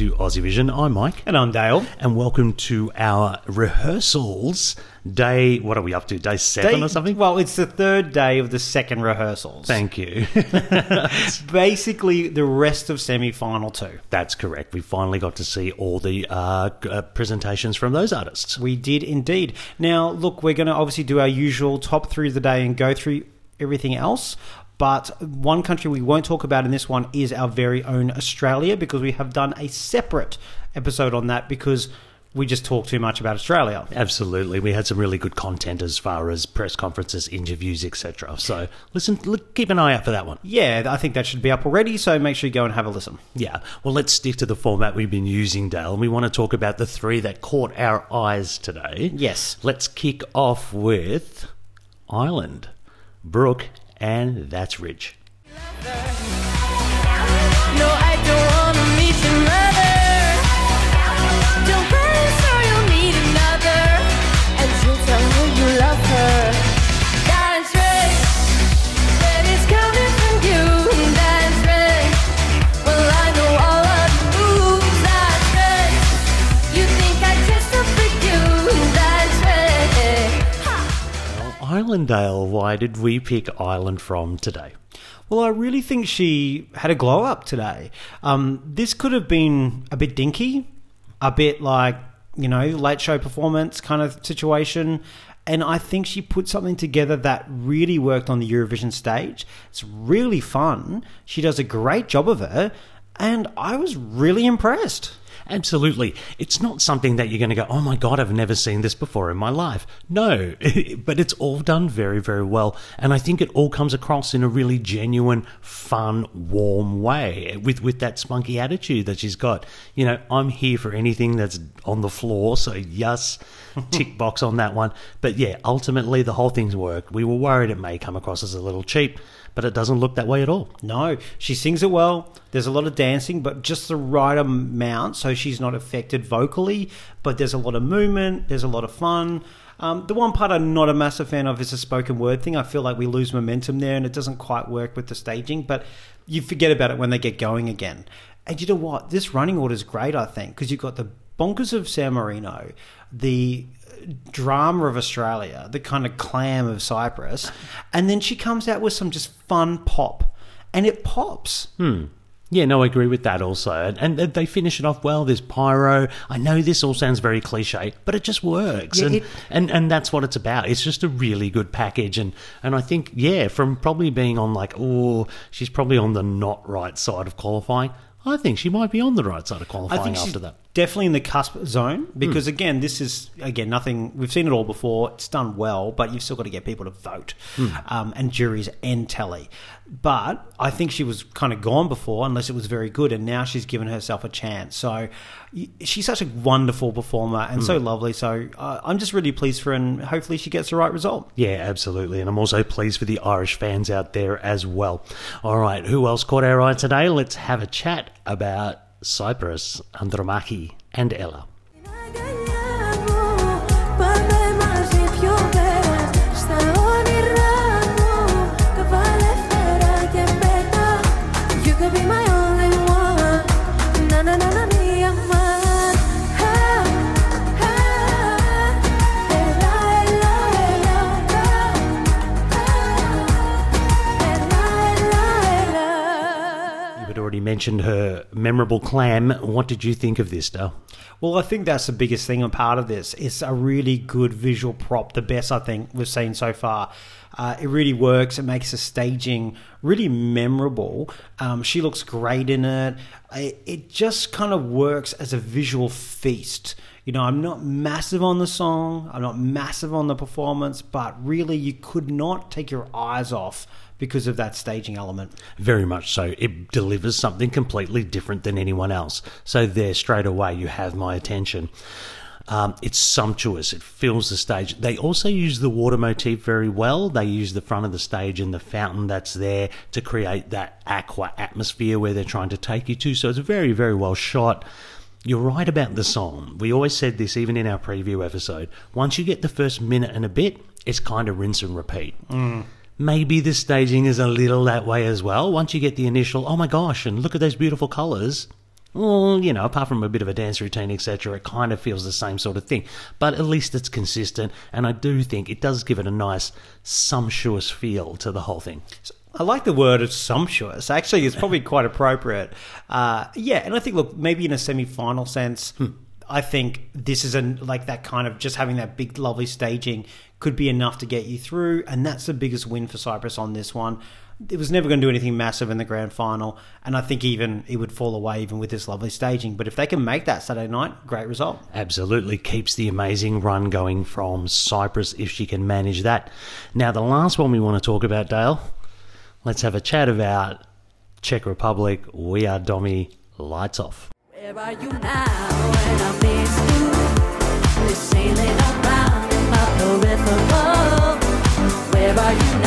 G'day and welcome to Aussie Vision. I'm Mike. And I'm Dale. And welcome to our rehearsals. Day, what are we up to? Day seven Day- or something? Well, it's the third day of the second rehearsals. Thank you. Basically, the rest of semi-final two. That's correct. We finally got to see all the uh, uh, presentations from those artists. We did indeed. Now, look, we're going to obviously do our usual top three of the day and go through everything else. But one country we won't talk about in this one is our very own Australia because we have done a separate episode on that because we just talk too much about Australia. Absolutely. We had some really good content as far as press conferences, interviews, etc. So listen, look, keep an eye out for that one. Yeah, I think that should be up already, so make sure you go and have a listen. Yeah. Well, let's stick to the format we've been using, Dale. And we want to talk about the three that caught our eyes today. Yes. Let's kick off with Ireland, Brooke, and That's Rich. No, Ha. Well, Ireland, Dale, why did we pick Ireland from today? Well, I really think she had a glow up today. Um, this could have been a bit dinky, a bit like, you know, late show performance kind of situation. And I think she put something together that really worked on the Eurovision stage. It's really fun. She does a great job of it. And I was really impressed. Absolutely. It's not something that you're going to go, oh my God, I've never seen this before in my life. No, but it's all done very, very well. And I think it all comes across in a really genuine, fun, warm way with, with that spunky attitude that she's got. You know, I'm here for anything that's on the floor. So, yes, tick box on that one. But yeah, ultimately, the whole thing's worked. We were worried it may come across as a little cheap, but it doesn't look that way at all. No, she sings it well. There's a lot of dancing, but just the right amount so she's not affected vocally. But there's a lot of movement, there's a lot of fun. Um, the one part I'm not a massive fan of is the spoken word thing. I feel like we lose momentum there and it doesn't quite work with the staging, but you forget about it when they get going again. And you know what? This running order is great, I think, because you've got the bonkers of San Marino, the drama of Australia, the kind of clam of Cyprus, and then she comes out with some just fun pop, and it pops. Hmm. Yeah, no, I agree with that also. And, and they finish it off well. There's pyro. I know this all sounds very cliche, but it just works. Yeah, and, it- and and that's what it's about. It's just a really good package. And, and I think, yeah, from probably being on like, oh, she's probably on the not right side of qualifying, I think she might be on the right side of qualifying after that. Definitely in the cusp zone because again, this is again nothing. We've seen it all before. It's done well, but you've still got to get people to vote um, and juries and telly. But I think she was kind of gone before, unless it was very good, and now she's given herself a chance. So she's such a wonderful performer and so lovely. So uh, I'm just really pleased for her, and hopefully she gets the right result. Yeah, absolutely. And I'm also pleased for the Irish fans out there as well. All right, who else caught our eye today? Let's have a chat about Cyprus, Andromache, and Ela. Mentioned her memorable clam. What did you think of this, Dale? Well, I think that's the biggest thing and part of this. It's a really good visual prop, the best I think we've seen so far. Uh, it really works. It makes the staging really memorable. Um, she looks great in it. It, it just kind of works as a visual feast. You know, I'm not massive on the song, I'm not massive on the performance, but really, you could not take your eyes off because of that staging element. Very much so. It delivers something completely different than anyone else. So, there, straight away, you have my attention. Um, it's sumptuous. It fills the stage. They also use the water motif very well. They use the front of the stage and the fountain that's there to create that aqua atmosphere where they're trying to take you to. So it's very, very well shot. You're right about the song. We always said this even in our preview episode. Once you get the first minute and a bit, it's kind of rinse and repeat. Mm. Maybe the staging is a little that way as well. Once you get the initial, oh my gosh, and look at those beautiful colours, well, you know, apart from a bit of a dance routine, etc., it kind of feels the same sort of thing. But at least it's consistent, and I do think it does give it a nice, sumptuous feel to the whole thing. I like the word sumptuous. Actually, it's probably quite appropriate. Uh, yeah, and I think, look, maybe in a semi-final sense, I think this is an like that kind of just having that big, lovely staging could be enough to get you through, and that's the biggest win for Cyprus on this one. It was never going to do anything massive in the grand final, and I think even it would fall away even with this lovely staging. But if they can make that Saturday night, great result. Absolutely keeps the amazing run going from Cyprus if she can manage that. Now, the last one we want to talk about, Dale, let's have a chat about Czech Republic. We are Domi. Lights off. Where are you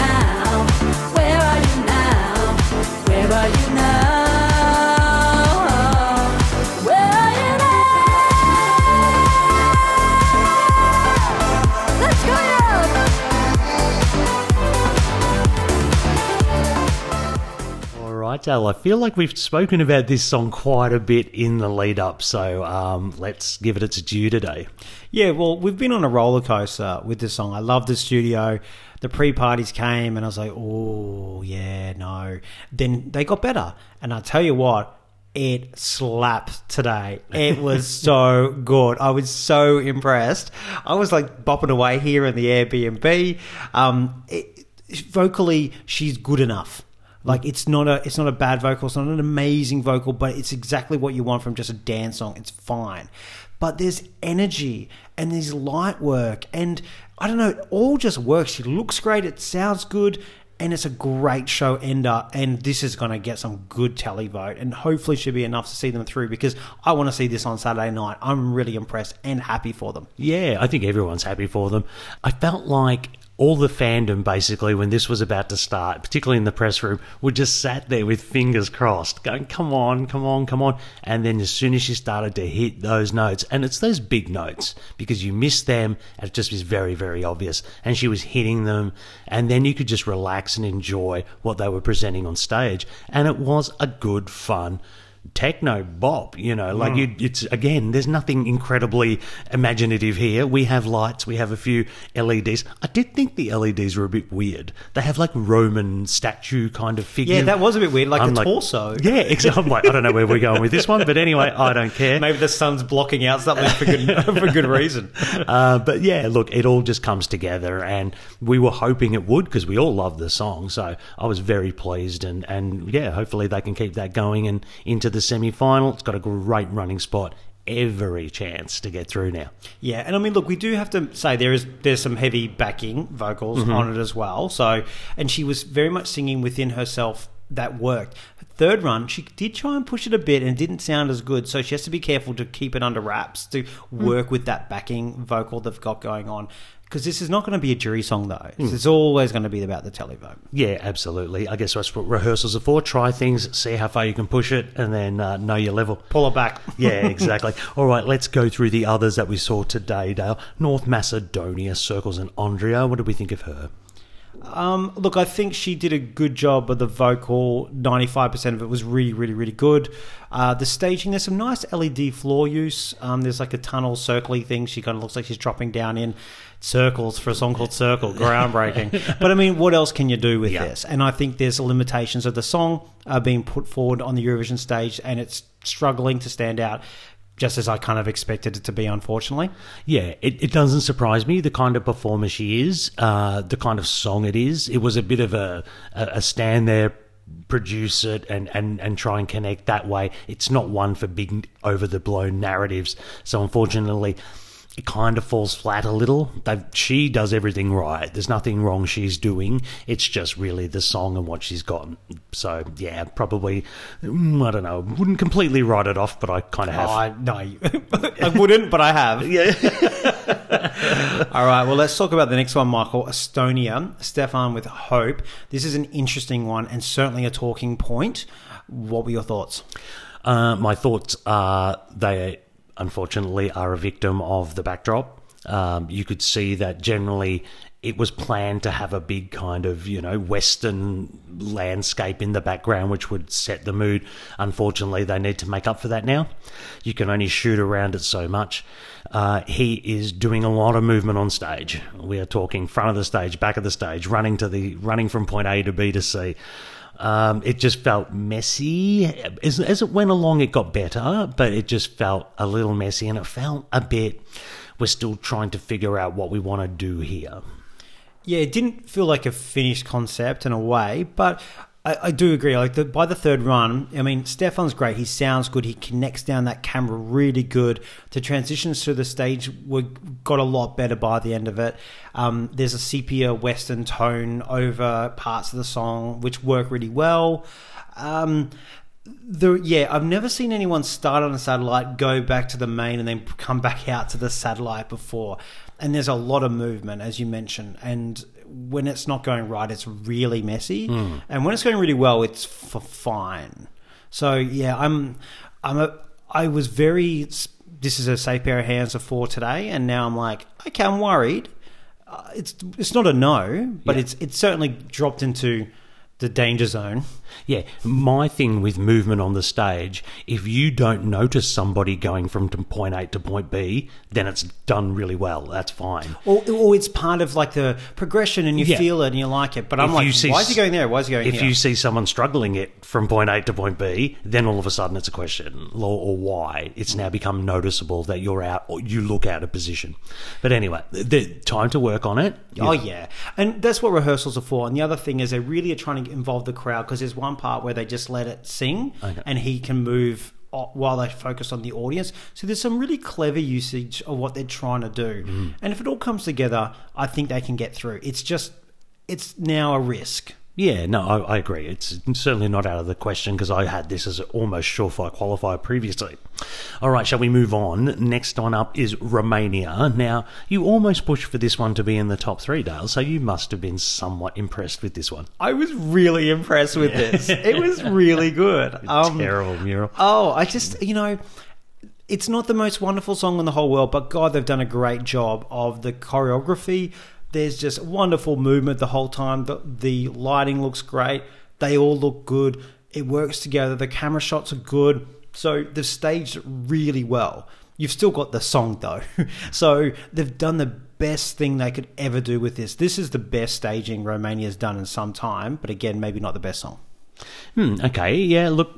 Dale, I feel like we've spoken about this song quite a bit in the lead up, so um, let's give it its due today. Yeah, well, we've been on a roller coaster with this song. I love the studio. The pre parties came, and I was like, oh, yeah, no. Then they got better. And I tell you what, it slapped today. It was so good. I was so impressed. I was like bopping away here in the Airbnb. Um, it, vocally, she's good enough. Like it's not a it's not a bad vocal, it's not an amazing vocal, but it's exactly what you want from just a dance song. It's fine. But there's energy and there's light work and I don't know, it all just works. She looks great, it sounds good, and it's a great show ender. And this is gonna get some good tally vote and hopefully should be enough to see them through because I want to see this on Saturday night. I'm really impressed and happy for them. Yeah, I think everyone's happy for them. I felt like all the fandom, basically, when this was about to start, particularly in the press room, were just sat there with fingers crossed, going, come on, come on, come on. And then as soon as she started to hit those notes, and it's those big notes, because you miss them, it just is very, very obvious. And she was hitting them, and then you could just relax and enjoy what they were presenting on stage. And it was a good, fun, techno bop you know like you it's again there's nothing incredibly imaginative here we have lights we have a few leds i did think the leds were a bit weird they have like roman statue kind of figure Yeah, that was a bit weird, like I'm the torso. yeah exactly i'm like i don't know where we're going with this one but anyway i don't care Maybe the sun's blocking out something for good for good reason. uh, but yeah, look, it all just comes together, and we were hoping it would because we all love the song. So I was very pleased, and and yeah, hopefully they can keep that going and into the semi final. It's got a great running spot. Every chance to get through now. Yeah, and I mean, look, we do have to say there is there's some heavy backing vocals mm-hmm. on it as well. So, and she was very much singing within herself. That worked. Third run, she did try and push it a bit and it didn't sound as good. So she has to be careful to keep it under wraps to mm. work with that backing vocal they've got going on. Because this is not going to be a jury song, though. It's always going to be about the televote. Yeah, absolutely. I guess that's what rehearsals are for. Try things, see how far you can push it, and then uh, know your level. Pull it back. Yeah, exactly. All right, let's go through the others that we saw today, Dale. North Macedonia, Circles, and Andrea. What did we think of her? Um, look, I think she did a good job of the vocal. Ninety-five percent of it was really, really, really good. Uh, the staging, there's some nice LED floor use. Um, there's like a tunnel circly thing. She kind of looks like she's dropping down in circles for a song called Circle. Groundbreaking. but I mean, what else can you do with Yeah. this? And I think there's limitations of the song uh, being put forward on the Eurovision stage, and it's struggling to stand out. Just as I kind of expected it to be, unfortunately. Yeah, it, it doesn't surprise me the kind of performer she is, uh, the kind of song it is. It was a bit of a, a, a stand there, produce it, and, and, and try and connect that way. It's not one for big, over the blown narratives. So, unfortunately, it kind of falls flat a little. They've, she does everything right. There's nothing wrong she's doing. It's just really the song and what she's got. So, yeah, probably, mm, I don't know, wouldn't completely write it off, but I kind of have. I, no, I wouldn't, but I have. yeah. All right, well, let's talk about the next one, Michael. Estonia, Stefan with Hope. This is an interesting one and certainly a talking point. What were your thoughts? Uh, my thoughts are they unfortunately are a victim of the backdrop. Um, you could see that generally it was planned to have a big kind of, you know, Western landscape in the background, which would set the mood. Unfortunately, they need to make up for that now. You can only shoot around it so much. Uh, he is doing a lot of movement on stage. We are talking front of the stage, back of the stage, running to the running from point A to B to C. Um, it just felt messy. As, as it went along, it got better, but it just felt a little messy, and it felt a bit. We're still trying to figure out what we want to do here. Yeah, it didn't feel like a finished concept in a way, but I, I do agree. Like the, by the third run, I mean, Stefan's great. He sounds good. He connects down that camera really good. The transitions to the stage were got a lot better by the end of it. Um, there's a sepia western tone over parts of the song which work really well. Um, the yeah, I've never seen anyone start on a satellite, go back to the main, and then come back out to the satellite before. And there's a lot of movement, as you mentioned, and when it's not going right, it's really messy, and when it's going really well, it's f- fine. So yeah, I'm I'm a I was very. This is a safe pair of hands for today, and now I'm like, okay, I'm worried. Uh, it's it's not a no, but Yeah. it's it's certainly dropped into the danger zone. Yeah, my thing with movement on the stage, if you don't notice somebody going from point A to point B, then it's done really well. That's fine. Or, or it's part of like the progression and you Yeah. feel it and you like it. But I'm If like, see why is he going there? Why is he going there? If here? you see someone struggling it from point A to point B, then all of a sudden it's a question or, or why. It's now become noticeable that you're out or you look out of position. But anyway, the, time to work on it. Oh yeah, and that's what rehearsals are for. And the other thing is they really are trying to involve the crowd because there's one part where they just let it sing, Okay. and he can move while they focus on the audience. So there's some really clever usage of what they're trying to do. Mm. And if it all comes together, I think they can get through. It's just it's now a risk. Yeah, no, I, I agree. It's certainly not out of the question because I had this as almost surefire qualifier previously. All right, shall we move on? Next one up is Romania. Now, you almost pushed for this one to be in the top three, Dale, so you must have been somewhat impressed with this one. I was really impressed with this. It was really good. Um, Terrible mural. Oh, I just you know, it's not the most wonderful song in the whole world, but God, they've done a great job of the choreography. There's just wonderful movement the whole time. The the lighting looks great. They all look good. It works together. The camera shots are good. So they've staged it really well. You've still got the song though. so they've done the best thing they could ever do with this. This is the best staging Romania's done in some time, but again, maybe not the best song. Hmm, okay, yeah, look,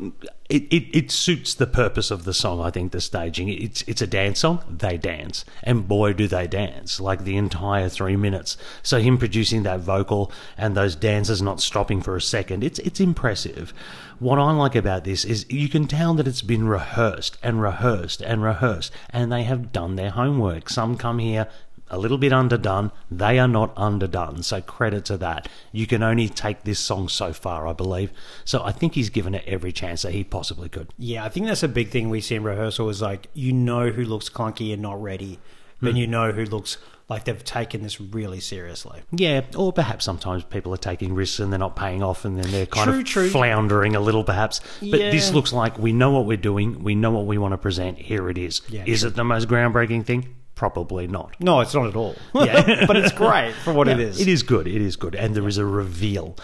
it, it, it suits the purpose of the song, I think, the staging. It's, it's a dance song, they dance. And boy, do they dance, like the entire three minutes. So, him producing that vocal and those dancers not stopping for a second, it's, it's impressive. What I like about this is you can tell that it's been rehearsed and rehearsed and rehearsed, and they have done their homework. Some come here a little bit underdone. They are not underdone. So credit to that. You can only take this song so far, I believe. So I think he's given it every chance that he possibly could. Yeah, I think that's a big thing we see in rehearsal is like you know who looks clunky and not ready, but Hmm. you know who looks like they've taken this really seriously. Yeah, or perhaps sometimes people are taking risks and they're not paying off and then they're kind True, of true. floundering a little perhaps. But Yeah. this looks like we know what we're doing, we know what we want to present, here it is. Yeah, is it the most groundbreaking thing? Probably not. No, it's not at all. Yeah. but it's great for what it Yeah, is. It is good. It is good. And there is a reveal.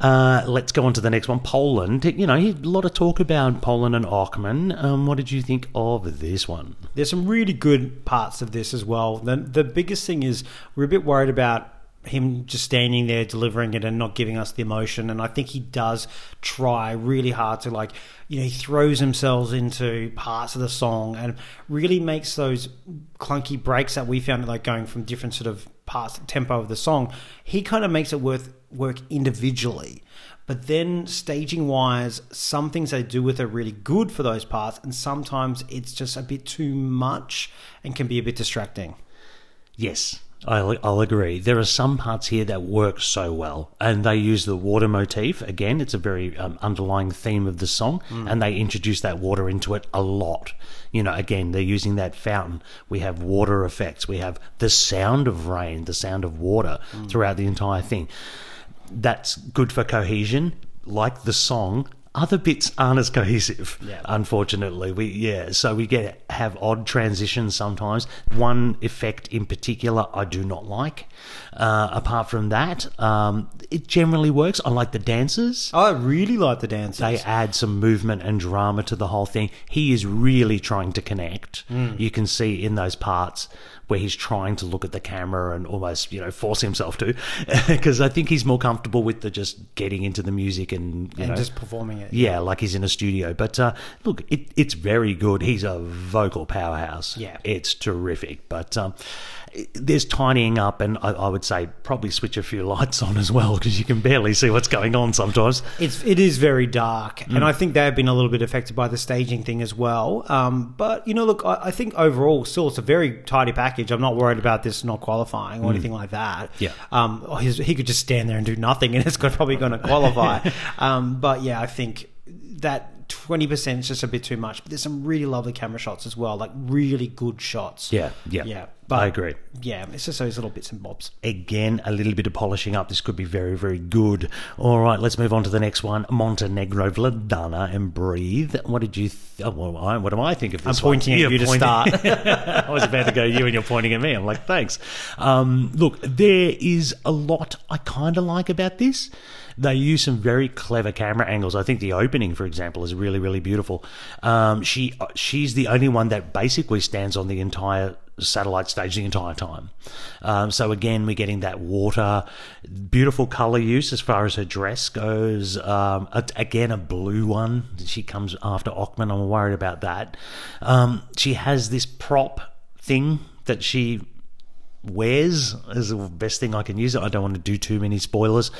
Uh, let's go on to the next one. Poland. You know, a lot of talk about Poland and Ochman. Um, what did you think of this one? There's some really good parts of this as well. The, the biggest thing is we're a bit worried about him just standing there delivering it and not giving us the emotion. And I think he does try really hard to like, you know, he throws himself into parts of the song and really makes those clunky breaks that we found like going from different sort of parts tempo of the song. He kind of makes it worth work individually. But then staging wise, some things they do with are really good for those parts, and sometimes it's just a bit too much and can be a bit distracting. Yes, I'll, I'll agree. There are some parts here that work so well, and they use the water motif. Again, it's a very um, underlying theme of the song, and they introduce that water into it a lot. You know, again, they're using that fountain. We have water effects. We have the sound of rain, the sound of water throughout the entire thing. That's good for cohesion. Like the song, other bits aren't as cohesive. Yeah. Unfortunately, we yeah, so we get have odd transitions sometimes. One effect in particular, I do not like. Uh, apart from that, um, it generally works. I like the dancers. I really like the dancers. They add some movement and drama to the whole thing. He is really trying to connect. You can see in those parts where he's trying to look at the camera and almost, you know, force himself to, because I think he's more comfortable with the just getting into the music and you and know, just performing it. yeah, like he's in a studio. But uh, look, it, it's very good. He's a vocal powerhouse. Yeah. it's terrific. But um, there's tidying up, and I, I would say probably switch a few lights on as well because you can barely see what's going on sometimes. It's it is very dark, Mm. and I think they have been a little bit affected by the staging thing as well. Um, but you know, look, I, I think overall, still, it's a very tidy package. I'm not worried about this not qualifying or anything like that. Mm. Yeah. Um, he could just stand there and do nothing, and it's probably going to qualify. um, but yeah, I think that. 20% is just a bit too much, but there's some really lovely camera shots as well, like really good shots. Yeah, yeah, Yeah. I agree. Yeah, it's just those little bits and bobs. Again, a little bit of polishing up. This could be very, very good. All right, let's move on to the next one. Montenegro, Vladana, and Breathe. What did you? Th- oh, well, I, what do I think of this? I'm pointing one? at You're you to start. I was about to go you, and you're pointing at me. I'm like, thanks. Um, look, there is a lot I kind of like about this. They use some very clever camera angles. I think the opening, for example, is really, really beautiful. Um, she she's the only one that basically stands on the entire satellite stage the entire time. Um, so again, we're getting that water, beautiful color use as far as her dress goes. Um, a, again, a blue one. She comes after Ochman. I'm worried about that. Um, she has this prop thing that she wears is the best thing I can use it. I don't want to do too many spoilers.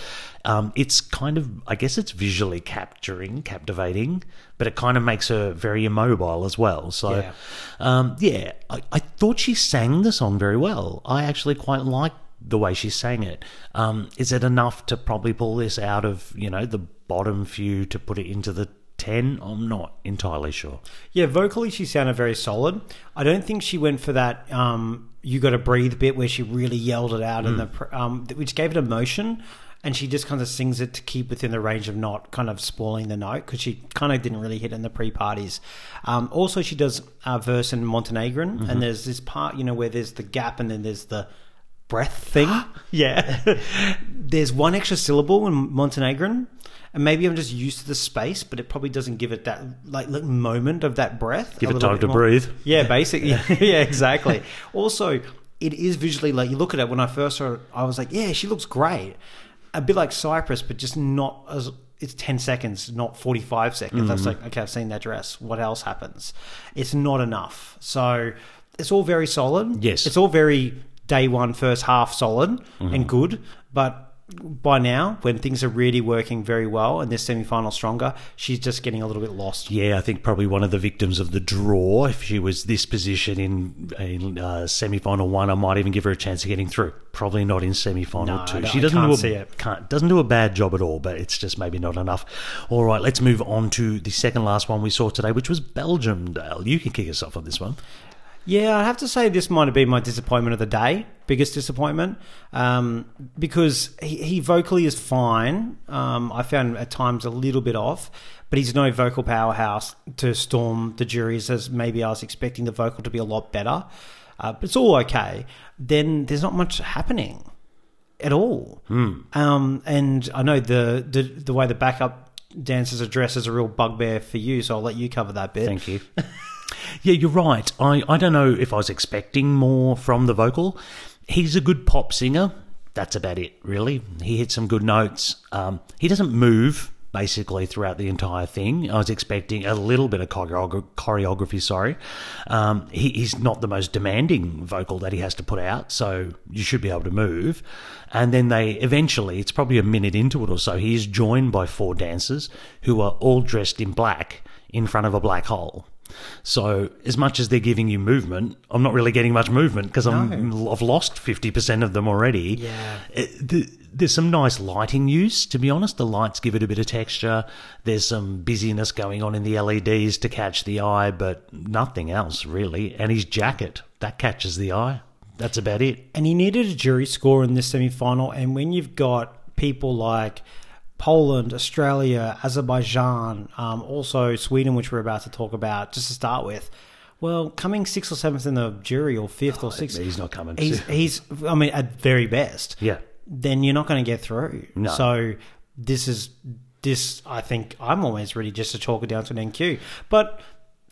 Um, it's kind of, I guess it's visually capturing, captivating, but it kind of makes her very immobile as well. So, Yeah. yeah, um, yeah I, I thought she sang the song very well. I actually quite like the way she sang it. Um, is it enough to probably pull this out of, you know, the bottom few to put it into the 10? I'm not entirely sure. Yeah, vocally she sounded very solid. I don't think she went for that um, "you got to breathe" bit where she really yelled it out, in the um, which gave it emotion. And she just kind of sings it to keep within the range of not kind of spoiling the note because she kind of didn't really hit in the pre-parties. Um, also, she does a verse in Montenegrin, and there's this part you know where there's the gap and then there's the breath thing. yeah, there's one extra syllable in Montenegrin, and maybe I'm just used to the space, but it probably doesn't give it that like little moment of that breath. Give it time to more. breathe. Yeah, basically. yeah, exactly. Also, it is visually like you look at it. When I first saw it, I was like, yeah, she looks great. A bit like Cyprus, but just not as. It's ten seconds, not forty-five seconds. That's Mm-hmm. like okay, I've seen that dress. What else happens? It's not enough. So it's all very solid. Yes. it's all very day one, first half solid Mm-hmm. and good. But by now, when things are really working very well and this semi-final stronger, she's just getting a little bit lost. Yeah, I think probably one of the victims of the draw. If she was this position in, in uh, semi-final one, I might even give her a chance of getting through. Probably not in semi-final No, two. no, she doesn't do a, see it. Can't, doesn't do a bad job at all, but it's just maybe not enough. All right, let's move on to the second last one we saw today, which was Belgium. Dale, you can kick us off on this one. Yeah, I have to say this might have been my disappointment of the day, biggest disappointment, um, because he, he vocally is fine. Um, I found at times a little bit off, but he's no vocal powerhouse to storm the juries as maybe I was expecting the vocal to be a lot better. Uh, but it's all okay. Then there's not much happening at all. Um, and I know the, the the way the backup dancers are dressed is a real bugbear for you, so I'll let you cover that bit. Thank you. yeah, you're right. I, I don't know if I was expecting more from the vocal. He's a good pop singer. That's about it, really. He hits some good notes. Um, he doesn't move basically throughout the entire thing. I was expecting a little bit of choreogra- choreography. Sorry, um, he, he's not the most demanding vocal that he has to put out, so you should be able to move. And then they eventually, it's probably a minute into it or so, he is joined by four dancers who are all dressed in black in front of a black hole. So, as much as they're giving you movement, I'm not really getting much movement because I'm I've lost fifty percent of them already. Yeah. Uh, the, there's some nice lighting use, to be honest. The lights give it a bit of texture. There's some busyness going on in the LEDs to catch the eye, but nothing else really. And his jacket that catches the eye. That's about it. and he needed a jury score in this semi final. And when you've got people like Poland, Australia, Azerbaijan, um, also Sweden, which we're about to talk about, just to start with. Well, coming sixth or seventh in the jury, or fifth or sixth, he's not coming. He's, he's, I mean, at very best, Yeah. then you're not going to get through. No. So this is this. I think I'm always ready just to chalk it down to an NQ. But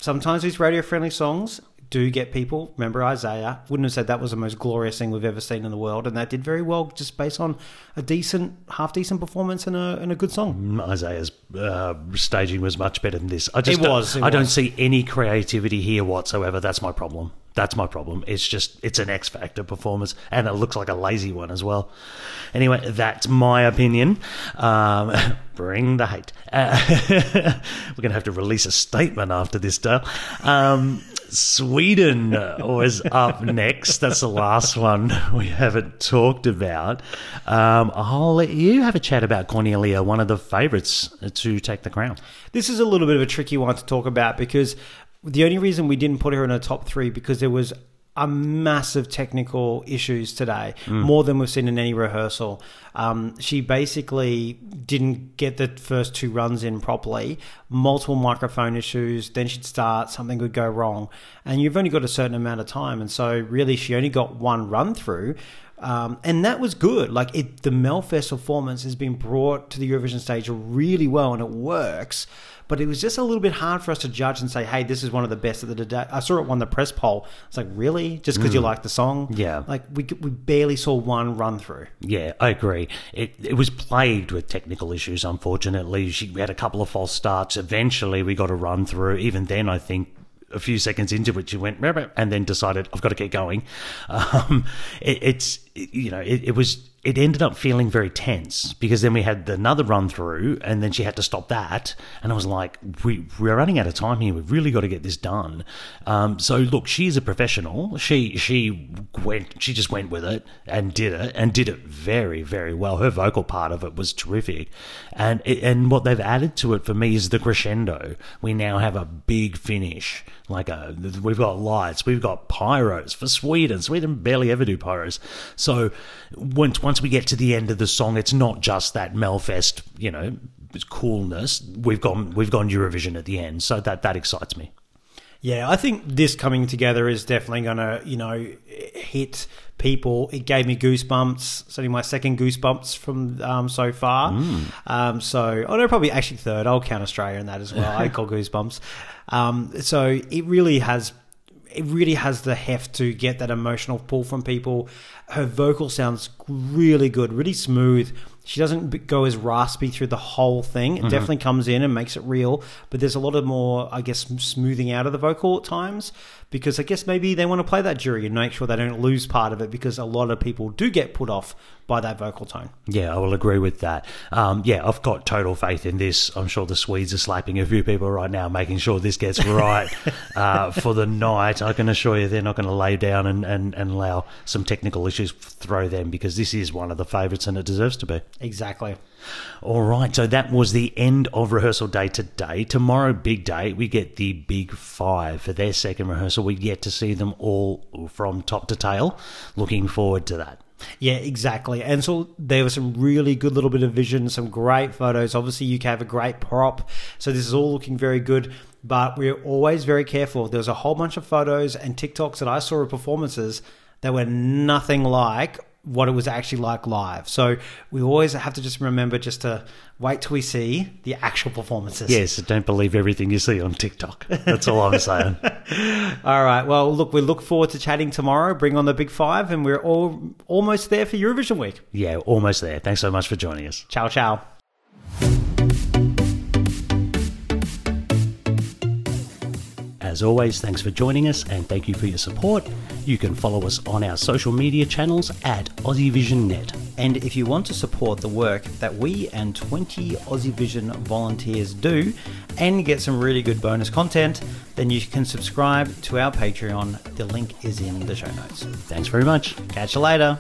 sometimes these radio friendly songs do get people. Remember Isaiah wouldn't have said that was the most glorious thing we've ever seen in the world, and that did very well just based on a decent, half decent performance and a and a good song. Isaiah's uh, staging was much better than this. I just It don't- was, it I don't see any creativity here whatsoever. That's my problem. That's my problem. It's just it's an X Factor performance, and it looks like a lazy one as well. Anyway, that's my opinion. Um, bring the hate. Uh, we're gonna have to release a statement after this, Dale. Um, Sweden was up next. That's the last one we haven't talked about. Um, I'll let you have a chat about Cornelia, one of the favourites to take the crown. This is a little bit of a tricky one to talk about because the only reason we didn't put her in a top three because there was a massive technical issues today, more than we've seen in any rehearsal. Um, she basically didn't get the first two runs in properly, multiple microphone issues. Then she'd start, something would go wrong, and you've only got a certain amount of time, and so really she only got one run through. Um, and that was good. Like it, the Melfest performance has been brought to the Eurovision stage really well, and it works. But it was just a little bit hard for us to judge and say, "Hey, this is one of the best of the day." I saw it won the press poll. It's like, really, just because you like the song? Yeah. Like we we barely saw one run through. Yeah, I agree. It it was plagued with technical issues. Unfortunately, she had a couple of false starts. Eventually, we got a run through. Even then, I think a few seconds into it, she went and then decided I've got to keep going. Um, it, it's you know it, it was it ended up feeling very tense because then we had another run through and then she had to stop that. And I was like we, we're running out of time here. We've really got to get this done. Um, so look she's a professional. She she went she just went with it and did it and did it very very well. Her vocal part of it was terrific. And it, and what they've added to it for me is the crescendo. We now have a big finish like a we've got lights we've got pyros for Sweden Sweden barely ever do pyros. So once once we get to the end of the song it's not just that Melfest you know coolness we've gone we've gone Eurovision at the end so that that excites me Yeah, I think this coming together is definitely going to, you know, hit people. It gave me goosebumps. Certainly my second goosebumps from um, so far. Um, so, oh no, probably actually third. I'll count Australia in that as well. I call goosebumps. Um, so it really has. It really has the heft to get that emotional pull from people. Her vocal sounds really good, really smooth. She doesn't go as raspy through the whole thing. It mm-hmm. definitely comes in and makes it real, but there's a lot of more, I guess, smoothing out of the vocal at times because I guess maybe they want to play that jury and make sure they don't lose part of it because a lot of people do get put off by that vocal tone. Yeah, I will agree with that. Um, yeah, I've got total faith in this. I'm sure the Swedes are slapping a few people right now, making sure this gets right uh, for the night. I can assure you they're not going to lay down and, and, and allow some technical issues throw them because this is one of the favourites and it deserves to be. Exactly. All right, so that was the end of rehearsal day today. Tomorrow, big day, we get the big five for their second rehearsal. We get to see them all from top to tail. Looking forward to that. Yeah, exactly. And so there was some really good little bit of vision, some great photos. Obviously, UK have a great prop, so this is all looking very good. But we're always very careful. There was a whole bunch of photos and TikToks that I saw of performances that were nothing like what it was actually like live. So we always have to just remember just to wait till we see the actual performances. Yes, don't believe everything you see on TikTok. That's all I'm saying. All right. Well, look, we look forward to chatting tomorrow. Bring on the big five, and we're all almost there for Eurovision week. Yeah, almost there. Thanks so much for joining us. Ciao, ciao. As always, thanks for joining us and thank you for your support. You can follow us on our social media channels at AussieVisionNet. And if you want to support the work that we and 20 Aussie Vision volunteers do and get some really good bonus content, then you can subscribe to our Patreon. The link is in the show notes. Thanks very much. Catch you later.